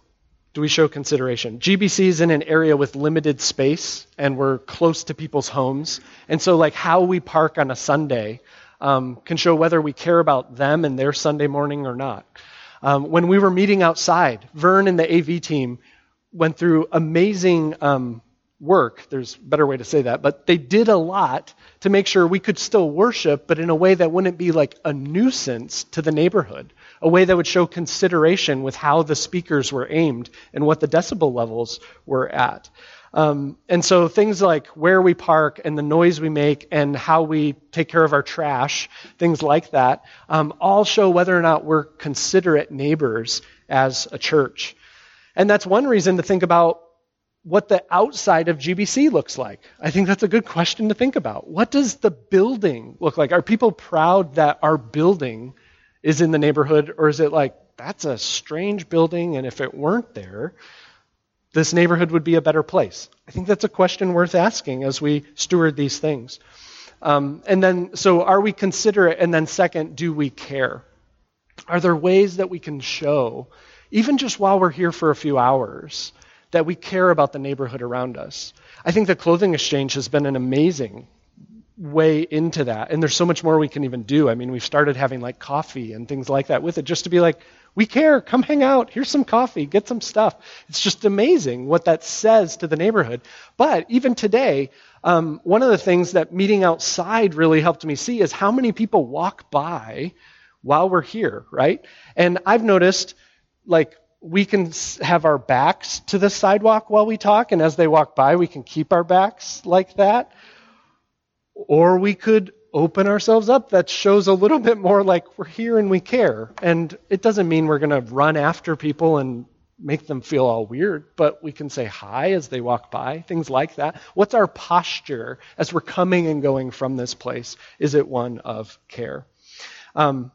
Do we show consideration? GBC is in an area with limited space, and we're close to people's homes. And so, like, how we park on a Sunday um, can show whether we care about them and their Sunday morning or not. Um, when we were meeting outside, Vern and the AV team went through amazing um, work. There's a better way to say that, but they did a lot to make sure we could still worship, but in a way that wouldn't be like a nuisance to the neighborhood, a way that would show consideration with how the speakers were aimed and what the decibel levels were at. Um, and so things like where we park and the noise we make and how we take care of our trash, things like that, um, all show whether or not we're considerate neighbors as a church. And that's one reason to think about what the outside of GBC looks like. I think that's a good question to think about. What does the building look like? Are people proud that our building is in the neighborhood, or is it like, that's a strange building, and if it weren't there, this neighborhood would be a better place? I think that's a question worth asking as we steward these things. Um, and then, so are we considerate? And then, second, do we care? Are there ways that we can show, even just while we're here for a few hours, that we care about the neighborhood around us. I think the clothing exchange has been an amazing way into that. And there's so much more we can even do. I mean, we've started having like coffee and things like that with it just to be like, we care, come hang out, here's some coffee, get some stuff. It's just amazing what that says to the neighborhood. But even today, um, one of the things that meeting outside really helped me see is how many people walk by while we're here, right? And I've noticed, like, we can have our backs to the sidewalk while we talk, and as they walk by, we can keep our backs like that. Or we could open ourselves up. That shows a little bit more like we're here and we care. And it doesn't mean we're going to run after people and make them feel all weird, but we can say hi as they walk by, things like that. What's our posture as we're coming and going from this place? Is it one of care? Um,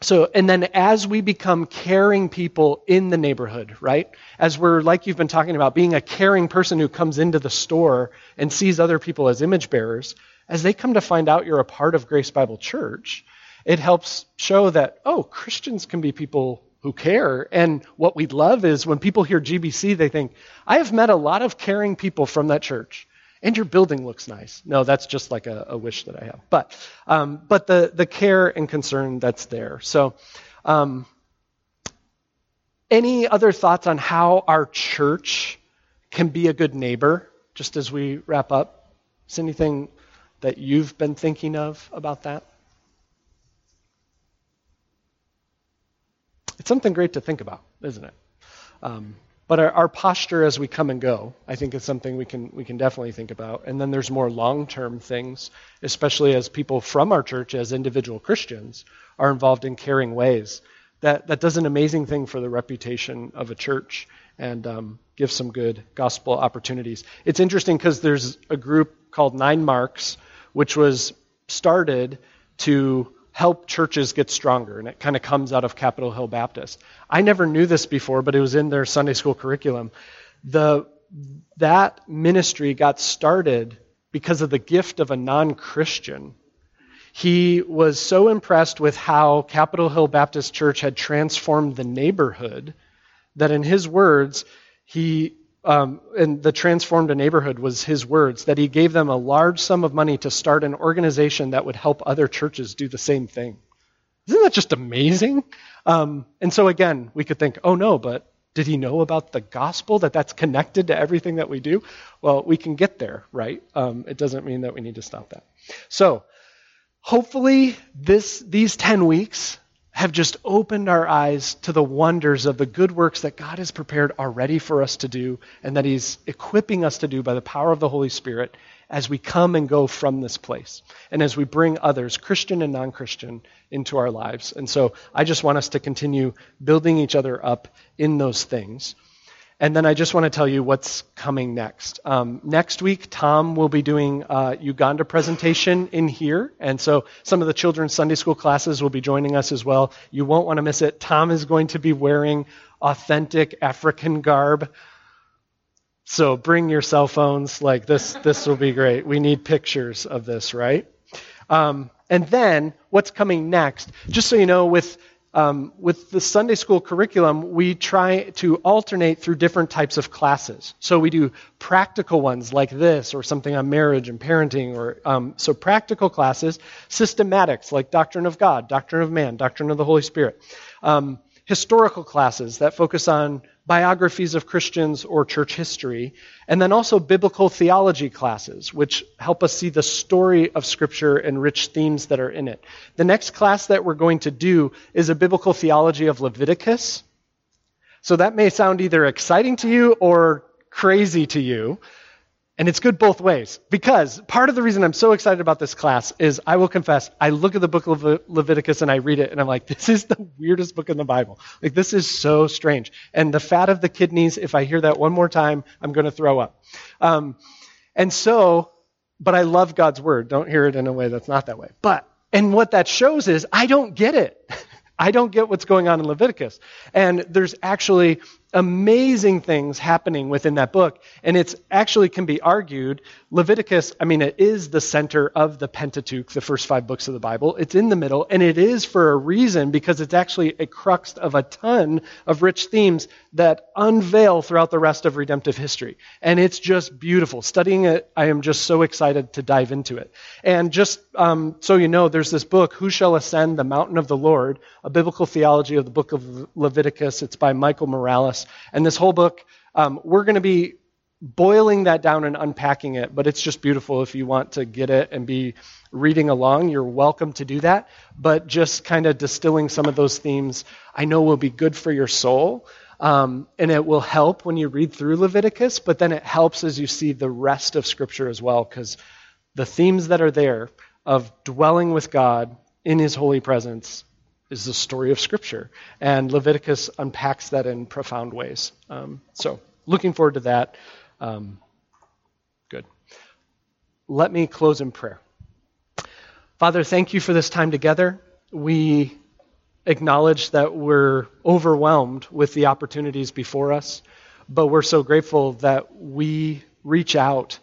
so, and then as we become caring people in the neighborhood, right? As we're, like you've been talking about, being a caring person who comes into the store and sees other people as image bearers, as they come to find out you're a part of Grace Bible Church, it helps show that, oh, Christians can be people who care. And what we love is when people hear GBC, they think, I have met a lot of caring people from that church. And your building looks nice. No, that's just like a, a wish that I have. But, um, but the, the care and concern that's there. So, um, any other thoughts on how our church can be a good neighbor, just as we wrap up? Is anything that you've been thinking of about that? It's something great to think about, isn't it? Um, but our, our, posture as we come and go, I think, is something we can we can definitely think about. And then there's more long-term things, especially as people from our church, as individual Christians, are involved in caring ways. That that does an amazing thing for the reputation of a church and um, gives some good gospel opportunities. It's interesting because there's a group called Nine Marks, which was started to help churches get stronger, and it kind of comes out of Capitol Hill Baptist. I never knew this before, but it was in their Sunday school curriculum. The, that ministry got started because of the gift of a non Christian. He was so impressed with how Capitol Hill Baptist Church had transformed the neighborhood that, in his words, he um, and the transformed a neighborhood was his words that he gave them a large sum of money to start an organization that would help other churches do the same thing. Isn't that just amazing? Um, and so again, we could think, oh no, but did he know about the gospel that that's connected to everything that we do? Well, we can get there, right? Um, it doesn't mean that we need to stop that. So, hopefully, this these ten weeks have just opened our eyes to the wonders of the good works that God has prepared already for us to do and that He's equipping us to do by the power of the Holy Spirit as we come and go from this place and as we bring others, Christian and non Christian, into our lives. And so I just want us to continue building each other up in those things. And then I just want to tell you what's coming next. Um, next week, Tom will be doing Uganda presentation in here. And so some of the children's Sunday school classes will be joining us as well. You won't want to miss it. Tom is going to be wearing authentic African garb. So bring your cell phones. Like this, this will be great. We need pictures of this, right? Um, and then what's coming next? Just so you know, with um, with the Sunday school curriculum, we try to alternate through different types of classes. So we do practical ones like this, or something on marriage and parenting, or um, so practical classes, systematics like doctrine of God, doctrine of man, doctrine of the Holy Spirit, um, historical classes that focus on biographies of Christians or church history, and then also biblical theology classes, which help us see the story of Scripture and rich themes that are in it. The next class that we're going to do is a biblical theology of Leviticus. So that may sound either exciting to you or crazy to you. And it's good both ways. Because part of the reason I'm so excited about this class is I will confess, I look at the book of Leviticus and I read it and I'm like, this is the weirdest book in the Bible. Like, this is so strange. And the fat of the kidneys, if I hear that one more time, I'm going to throw up. Um, and so, but I love God's word. Don't hear it in a way that's not that way. But, and what that shows is I don't get it. I don't get what's going on in Leviticus. And there's actually amazing things happening within that book. And it's actually can be argued Leviticus, I mean, it is the center of the Pentateuch, the first five books of the Bible. It's in the middle, and it is for a reason because it's actually a crux of a ton of rich themes that unveil throughout the rest of redemptive history. And it's just beautiful. Studying it, I am just so excited to dive into it. And just um, so you know, there's this book, Who Shall Ascend the Mountain of the Lord, a biblical theology of the book of Leviticus. It's by Michael Morales. And this whole book, um, we're going to be boiling that down and unpacking it, but it's just beautiful. If you want to get it and be reading along, you're welcome to do that. But just kind of distilling some of those themes, I know will be good for your soul. Um, and it will help when you read through Leviticus, but then it helps as you see the rest of Scripture as well, because the themes that are there of dwelling with God in His holy presence is the story of Scripture. And Leviticus unpacks that in profound ways. Um, so, looking forward to that. Um, good. Let me close in prayer. Father, thank you for this time together. We acknowledge that we're overwhelmed with the opportunities before us, but we're so grateful that we reach out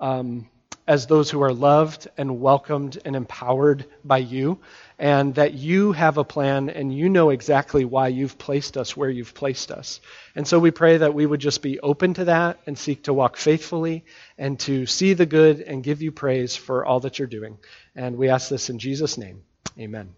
um, as those who are loved and welcomed and empowered by you, and that you have a plan and you know exactly why you've placed us where you've placed us. And so we pray that we would just be open to that and seek to walk faithfully and to see the good and give you praise for all that you're doing. And we ask this in Jesus' name. Amen.